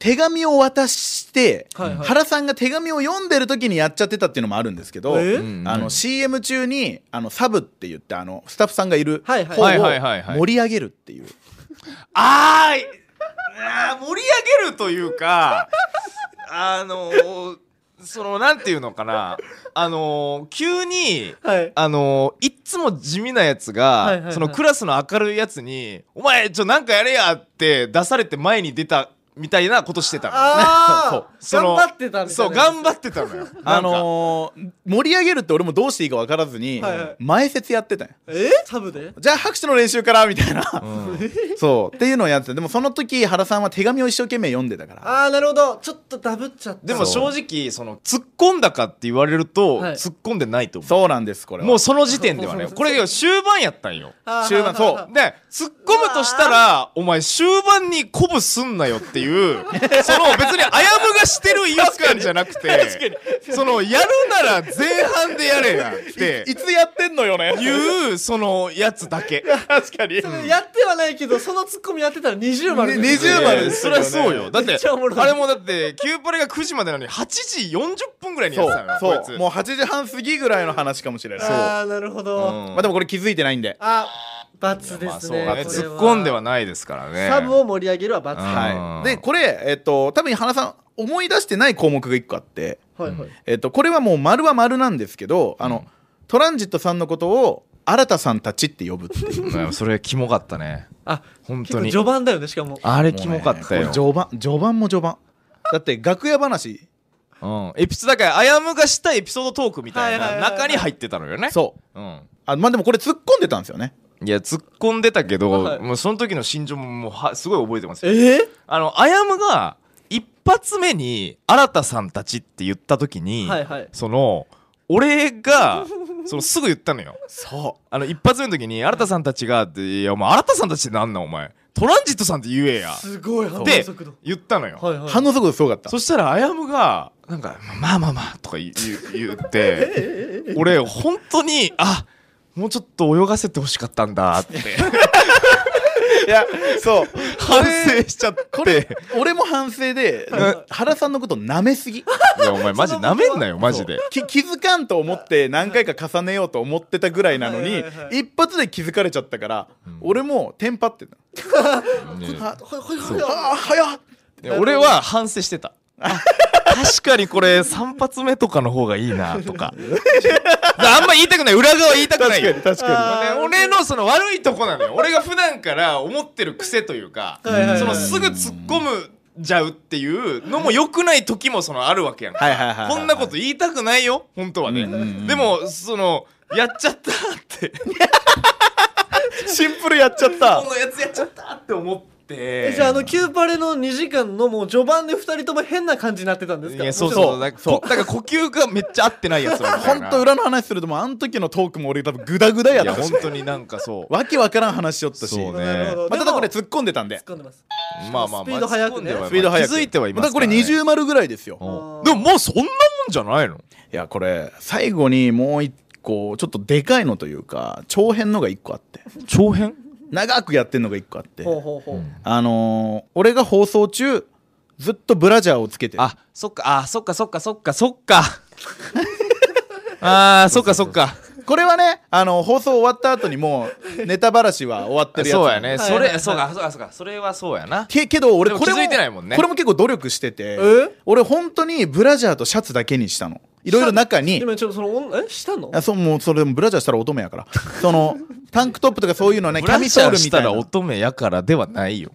S3: 手紙を渡して、
S2: はいはい。
S3: 原さんが手紙を読んでる時にやっちゃってたっていうのもあるんですけど、
S2: え？
S1: うん。
S3: あの CM 中にあのサブって言ってあのスタッフさんがいる
S2: はいはい。
S3: 方を盛り上げるっていう。
S1: あーいあー盛り上げるというかあのーそのなんていうのかな。あのー急に
S2: はい。
S1: あのーいっつも地味なやつが、
S2: はいはいはい。
S1: そのクラスの明るいやつに「お前ちょなんかやれや」って出されて前に出たみたいなことしてたの
S2: あ
S1: その
S2: あ頑張ってたみたいな
S1: そう頑張ってたのよ。
S3: あのー盛り上げるって俺もどうしていいか分からずに、
S2: はいはい。
S3: 前説やってたんよ。
S2: え？サブで？
S3: じゃあ拍手の練習からみたいな、
S1: うん。
S3: そう。っていうのをやっててでもその時原さんは手紙を一生懸命読んでたから。
S2: ああなるほど。ちょっとダブっちゃった。
S1: でも正直その突っ込んだかって言われると、
S2: はい。
S1: 突っ込んでないと思う。
S3: そうなんですこれは。
S1: もうその時点ではねこれ終盤やったんよ。
S3: 終盤そう。
S1: で突っ込むとしたらお前終盤に鼓舞すんなよっていうその別にあやむがしてる違和感じゃなくてそのやるなら前半でやれやって
S3: いつやってんのよね。
S1: いうそのやつだけ。
S3: 確かに。
S2: それやってはないけどそのツッコミやってたら20丸
S3: ね
S2: ですよ
S3: 20丸です
S1: そりゃそうよ。だってあれもだってキューパレが9時までなのに8時40分ぐらいにやっ
S3: そ
S1: てたのよ
S3: う。
S1: こいつ。
S3: そう。もう8時半過ぎぐらいの話かもしれない。
S2: ああなるほど、
S1: うん。
S3: まあでもこれ気づいてないんで。
S2: あ罰
S1: まあ
S2: ですね,、
S1: そうね。
S2: これ
S1: 突っ込んではないですからね。
S2: サブを盛り上げるは罰。
S1: うん。
S2: はい。
S3: はいでこれえっと多分原さん思い出してない項目が1個あって。
S2: はい
S3: えっとこれはもう丸は丸なんですけどあのトランジットさんのことを新田さんたちって呼ぶっていう。
S1: うんそれキモかったね。
S2: あ
S1: 本当に。
S2: 序盤だよねしかも。
S1: あれキモかったよ。
S3: ね序盤序盤も序盤。だって楽屋話。
S1: うん、エピソードだからあやむがしたエピソードトークみたい
S2: はいはいはいはい。
S1: な中に入ってたのよね、
S3: そう。
S1: うん、
S3: あまあでもこれ突っ込んでたんですよね
S1: いや突っ込んでたけど、
S2: はい。
S1: もうその時の心情ももうはすごい覚えてますよ。
S2: え？ー、
S1: あのあやむが一発目に新田さんたちって言った時に、
S2: はいはい。
S1: その俺がそのすぐ言ったのよ。
S3: そ
S1: あの一発目の時に新田さんたちがって「いやお前新田さんたちってなんなんお前トランジットさんって言えや」
S2: すごい反応
S1: で
S2: 速度。
S1: 言ったのよ、
S2: はいはい。
S3: う反応速度すごかった。
S1: そしたらあやむがなんか「まあまあまあ」とか言う言って俺本当にあもうちょっと泳がせてほしかったんだ。って
S3: いやそう。
S1: 反省しちゃって。
S3: これ俺も反省で原さんのこと舐めすぎ。
S1: いやお前マジなめんなよマジで。
S3: き気づかんと思って何回か重ねようと思ってたぐらいなのに一発で気づかれちゃったから、俺もテンパってた。
S1: ね
S2: あほいほいほい
S3: ああ早っ
S1: いや俺は反省してたあ確かにこれ3発目とかの方がいいな とか。あんま言いたくない。裏側言いたくない。よ
S3: 確かに確か
S2: あー
S1: ね俺のその悪いとこなのよ。俺が普段から思ってる癖というかそのすぐ突っ込むじゃうっていうのも良くない時もそのあるわけやんか。
S3: はいはいはいはい。
S1: こんなこと言いたくないよ本当はね。
S3: うんうんうん。
S1: でもそのやっちゃったって。
S3: に シンプルやっちゃった。
S1: このやつやっちゃったって思って
S2: えじゃああのキューパレの2時間のもう序盤で2人とも変な感じになってたんですか？
S1: いやそう
S2: もちろん
S1: そうだからこだから呼吸がめっちゃ合ってないやつ
S3: ほんと裏の話するともうあの時のトークも俺多分グダグダやったし。
S1: 本当になんかそう。
S3: わけわからん話しよったし。
S1: そうね。
S3: まあ、ただこれ突っ込んでたんで。
S2: 突っ込んでます。
S1: まあまあまあ。
S2: スピード速くね。
S3: スピード速く。
S1: 気づいてはいます
S3: だからこれ二重丸ぐらいですよ。
S1: うん。でももうそんなもんじゃないの？
S3: いやこれ最後にもう一個ちょっとでかいのというか長編のが一個あって。
S1: 長編？
S3: 長くやってんのが一個あって
S2: ほうほうほう。
S3: あのー俺が放送中ずっとブラジャーをつけてる。
S1: あそっかあそっかそっかそっかそっか。あーそっかそっか
S3: これはねあの放送終わった後にもうネタばらしは終わってるやつ。
S1: そうやね。
S2: はい
S1: そ
S2: はいはい。
S1: れそうかそうかそうか。それはそうやな。
S3: けけど俺
S1: でも
S3: これも
S1: 気づいてないもんね。
S3: これも結構努力してて
S2: え？
S3: 俺本当にブラジャーとシャツだけにしたの。いろいろ中に。
S2: 今ちょっとそのおんえ？したの？
S3: あそうもうそれでもブラジャーしたら乙女やから。そのタンクトップとかそういうのはね
S1: ブラ
S3: キャミソー
S1: ジャーした
S3: ルみたいな。
S1: ら乙女やからではないよ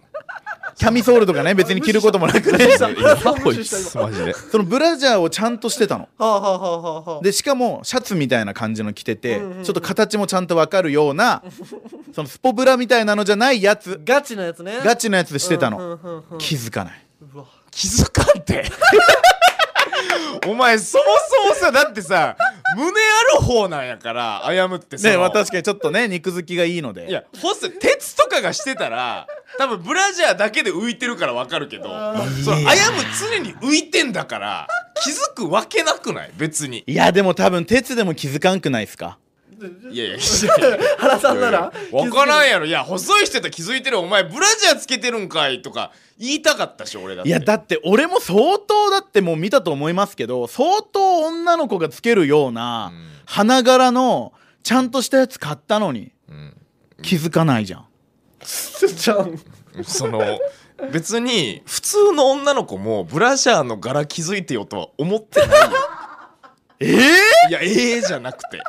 S3: キャミソールとかね 別に着ることもなくね。
S1: いや こいつマジで。
S3: そのブラジャーをちゃんとしてたの。でしかもシャツみたいな感じの着てて、
S2: うんうん。うん
S3: ちょっと形もちゃんと分かるような そのスポブラみたいなのじゃないやつ
S2: ガチなやつね。
S3: ガチのやつでしてたの、
S2: うんうんうんうん。
S3: 気づかない。う
S2: わ
S1: 気づかんて お前そもそもさだってさ胸ある方なんやからあやむってさ、
S3: ねまあ確かにちょっとね肉付きがいいので。
S1: いやホス鉄とかがしてたら多分ブラジャーだけで浮いてるからわかるけどそのあやむ常に浮いてんだから気づくわけなくない？別に。
S3: いやでも多分鉄でも気づかんくないっすか？
S1: いやいや。
S2: 原さんなら。
S1: 分からんやろ。いや細い人やったら気づいてる。お前ブラジャーつけてるんかいとか言いたかったし俺だって。
S3: いやだって俺も相当だってもう見たと思いますけど相当女の子がつけるような
S1: うん。
S3: 花柄のちゃんとしたやつ買ったのに
S1: うん。
S3: 気づかないじゃん。
S2: じゃん
S1: その別に普通の女の子もブラジャーの柄気づいてよとは思ってないよ。
S3: ええ
S1: いやええじゃなくて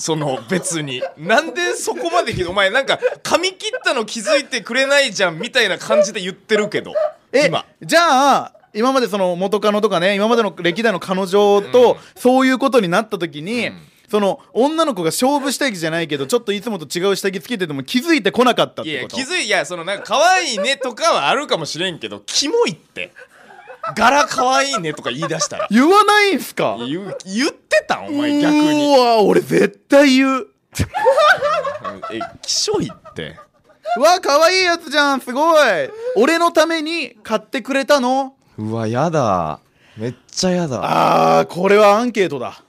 S1: その別に。なんでそこまでお前なんか髪切ったの気づいてくれないじゃんみたいな感じで言ってるけど。
S3: え
S1: 今。
S3: じゃあ今までその元カノとかね今までの歴代の彼女とそういうことになった時に、
S1: うん。
S3: その女の子が勝負下着じゃないけどちょっといつもと違う下着つけてても気づいてこなかったっ
S1: いやいや
S3: てこと
S1: 気づいいやそのなんか可愛いねとかはあるかもしれんけどキモいって柄可愛いねとか言い出したら
S3: 言わないんすか？
S1: 言う言ってたん？お前逆に。
S3: うわ俺絶対言う。
S1: えきしょいって？
S3: うわ可愛いやつじゃんすごい。俺のために買ってくれたの？
S1: うわやだ。めっちゃやだ。
S3: あーこれはアンケートだ。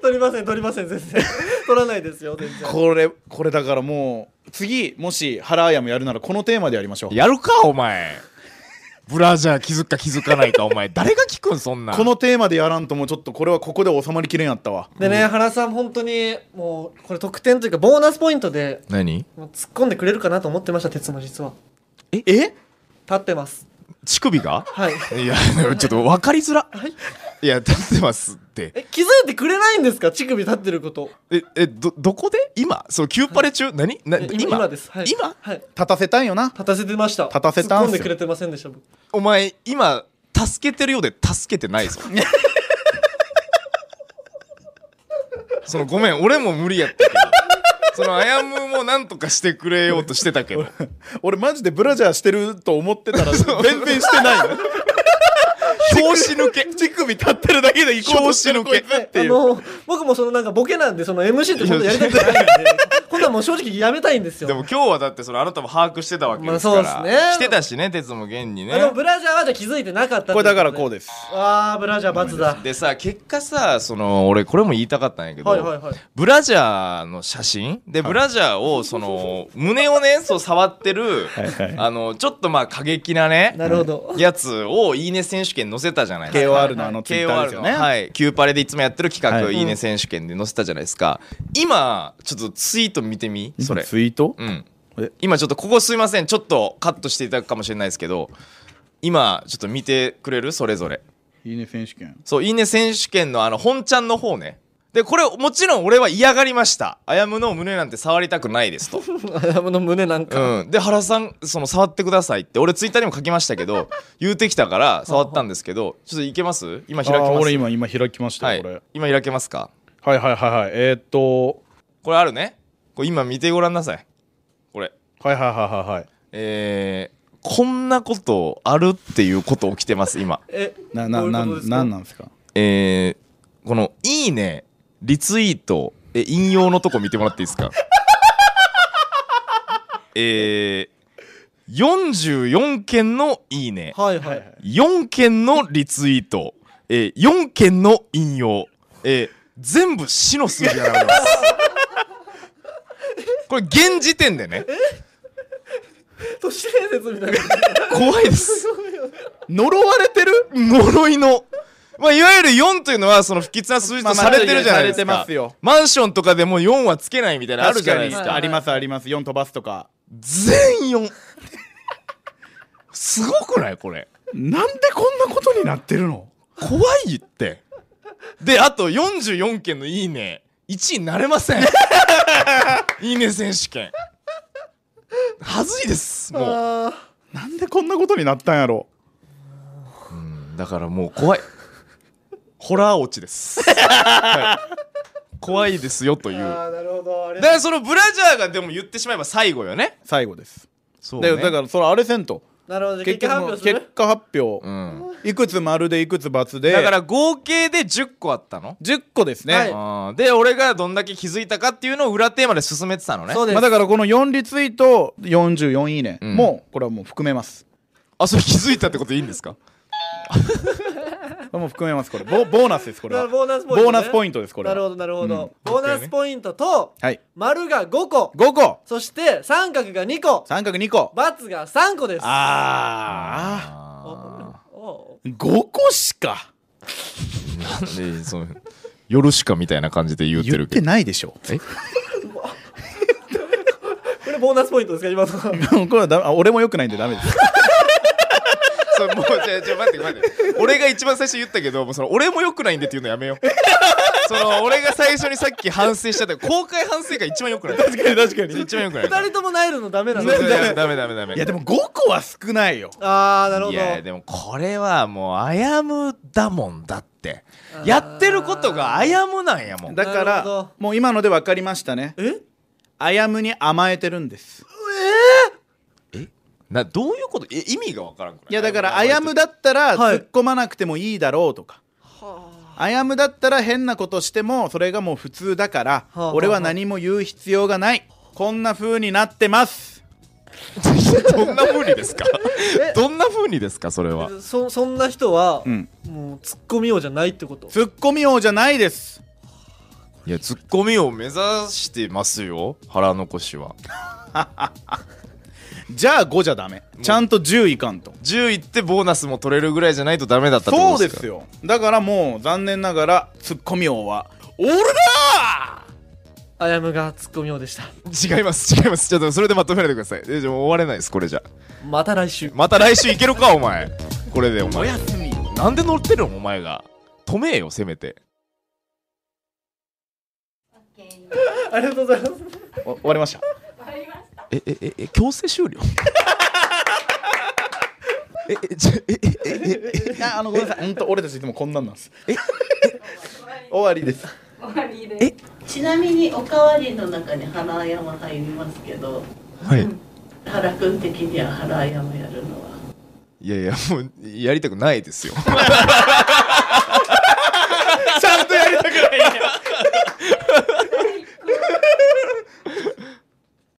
S2: 取りません取りません全然。取らないですよ全然。
S3: これこれだからもう次もしハラーヤもやるならこのテーマでやりましょう。
S1: やるかお前ブラジャー気づくか気づかないかお前。誰が聞くんそんな。ん
S3: このテーマでやらんともうちょっとこれはここで収まりきれんやったわ。
S2: でね原さん本当にもうこれ得点というかボーナスポイントで
S1: 何？
S2: 突っ込んでくれるかなと思ってました鉄も実は。
S3: え？
S2: 立ってます。
S1: 乳首が？
S2: はい。
S1: いやちょっと分かりづら。
S2: はい。
S1: いや立ってますって。
S2: え気づいてくれないんですか？乳首立ってること。
S1: ええどどこで？今？そうキューパレ中？何？な
S2: え
S1: 今
S2: 今？です。はい。
S1: 今？
S2: はい。
S3: 立たせたんよな。
S2: 立たせてました。
S3: 立たせたんすよ。
S2: 突っ込んでくれてませんでした僕。
S1: お前今助けてるようで助けてないぞ。そのごめん俺も無理やったけど。そのあやむもなんとかしてくれようとしてたけど。
S3: 俺マジでブラジャーしてると思ってたら 全然してないの
S1: 拍子抜け。
S3: 乳首立ってるだけで行こうとしてる
S1: 拍子抜け。
S3: こいつっていう。
S2: あの僕もそのなんかボケなんでその MC って本当やりたくないんで今度はもう正直やめたいんですよ。
S1: でも今日はだってそのあなたも把握してたわけですから、
S2: まあそうですね。
S1: 来てたしね鉄も現にね。
S2: あでもブラジャーはじゃあ気づいてなかった
S3: これだからこう
S2: で
S3: です。
S2: あーブラジャー罰だ。
S1: でさ結果さその俺これも言いたかったんやけど、
S2: はいはいはい。
S1: ブラジャーの写真？でブラジャーをその胸をねそう触ってる
S3: はいはい。
S1: あのちょっとまあ過激なね
S2: なるほど。
S1: やつをいいね選手権載せたじゃないですか。
S3: KOR のあのツイッターですよね。
S1: はい。キューパレでいつもやってる企画、
S3: はい。
S1: い、いね選手権で載せたじゃないですか。今ちょっとツイート見てみ？それ。
S3: ツイート？
S1: うん。
S3: え？
S1: 今ちょっとここすいませんちょっとカットしていただくかもしれないですけど今ちょっと見てくれる？それぞれ。
S3: いいね選手権。
S1: そういいね選手権のあの本ちゃんの方ねでこれもちろん俺は嫌がりました。あやむの胸なんて触りたくないですと。
S2: あやむの胸なんか、
S1: うん、で原さんその触ってくださいって俺ツイッターにも書きましたけど 言うてきたから触ったんですけどちょっといけます？今開きます？
S3: 俺今今開きました
S1: はい。
S3: よこれ。
S1: 今開けますか？
S3: はいはいはいはい。えーっと。
S1: これあるね。これ今見てごらんなさい。これ。
S3: はいはいはいはいはい。
S1: えー、こんなことあるっていうこと起きてます今。
S2: え
S3: ななななんなんですか？
S1: えー、この「いいね」リツイートえ引用のとこ見てもらっていいですか？えー、44件の「いいね」
S2: はいはい、
S1: 4件のリツイート、えー、4件の引用、えー、全部死の数字が並びます。これ現時点でね。
S2: 都市伝説みたいな。
S1: 怖いです。
S3: 呪われてる？
S1: 呪いのまあ、いわゆる4というのはその不吉な数字とされてるじゃないですか、
S3: されてますよ。
S1: マンションとかでも4はつけないみたいなのあるじゃないですか。
S3: ありますあります。4飛ばすとか。
S1: 全4すごくないこれ。
S3: なんでこんなことになってるの？
S1: 怖いって。であと44件の「いいね」1位になれません。いいね選手権。はずいですもう。
S2: あ
S3: なんでこんなことになったんやろ？
S1: うんだからもう怖いホラー落ちです、はい。怖いですよという。
S2: ーあーなるほど。あれ
S1: だ。からそのブラジャーがでも言ってしまえば最後よね。
S3: 最後です。
S1: そう
S3: でだからそれあれせんと。
S2: なるほど。
S3: 結
S2: 結果発表する？
S3: 結果発表。
S1: うん。
S3: いくつ丸でいくつ×で。
S1: だから合計で10個あったの
S3: ？10個ですね、
S2: はい。
S1: で俺がどんだけ気づいたかっていうのを裏テーマで進めてたのね。
S2: そうです、
S3: まあ、だからこの4リツイート44いいね、
S1: うん。
S3: もうこれはもう含めます。
S1: あそれ気づいたってことでいいんですか？
S3: もう含めますこれ。ボボーナスですこれは。
S2: ボーナスポイント、ね、
S3: ボーナスポイントですこれは。
S2: なるほどなるほど、
S1: うん。
S2: ボーナスポイントと
S3: はい。
S2: 丸が5個。
S3: 5個。
S2: そして三角が2個。
S3: 三角2個×
S2: が3個です。
S3: あ
S1: あ
S2: お
S3: ー5個しか。
S1: ーなんでその夜しかみたいな感じで言って
S3: 言って
S1: るけど
S3: ないでしょ。
S1: え？
S2: これボーナスポイントですか今の
S3: これはダメあ俺もよくないんでダメです
S1: そうもうじゃあじゃあ待って待って。俺が一番最初言ったけどもうその俺もよくないんでっていうのやめよう。その俺が最初にさっき反省しちゃった公開反省が一番よくない。
S3: 確かに確かに。
S1: 一番よくない。
S2: 2人ともなえるのダメなの。
S1: そうそうダメダメダメダメ。
S3: いやでも5個は少ないよ。
S2: ああなるほど。
S1: いやでもこれはもうあやむだもんだって。やってることがあやむなんやもん。
S3: だか
S2: なるほ
S3: ら
S2: ど
S3: もう今ので分かりましたね。
S2: え？
S3: あやむに甘えてるんです
S1: などういうこと？え意味がわからんくない？
S3: いやだからあやむだったら
S2: はい。
S3: 突っ込まなくてもいいだろうとか。あ。やむだったら変なことしてもそれがもう普通だから
S2: はあ。はあ
S3: 俺は何も言う必要がない。こんな風になってます。
S1: どんな風にですか？どんな風にですか？それは。
S2: そそんな人は、
S3: うん。
S2: もうツッコミ王じゃないってこと？
S3: ツッコミ王じゃないです。
S1: いやツッコミを目指してますよ。腹残しは
S3: じゃあ5じゃダメ。ちゃんと10いかんと。
S1: 10いってボーナスも取れるぐらいじゃないとダメだったってことでか？
S3: そうですすよ。だからもう残念ながらツッコミ王は俺だ
S2: あやむがツッコミ王でした。
S1: 違います違います。ちょっとそれでまとめないでください。えじゃ終われないですこれじゃ。
S2: また来週。
S1: また来週いけるかお前。これでお
S3: お
S1: 前
S3: やすみ。
S1: なんで乗ってるのお前が。止めよせめて。
S2: ありがとうございます。
S3: お終わりました
S1: ええええ強制終了？ええちょええええ
S3: いやあのごめんなさい。本当俺たちいつもこんなんなんです。終わりです。
S1: え？
S4: ちなみにおかわりの中に原山入りますけど
S1: はい。
S4: 原くん的には原山やるのは。
S1: いやいやもうやりたくないですよ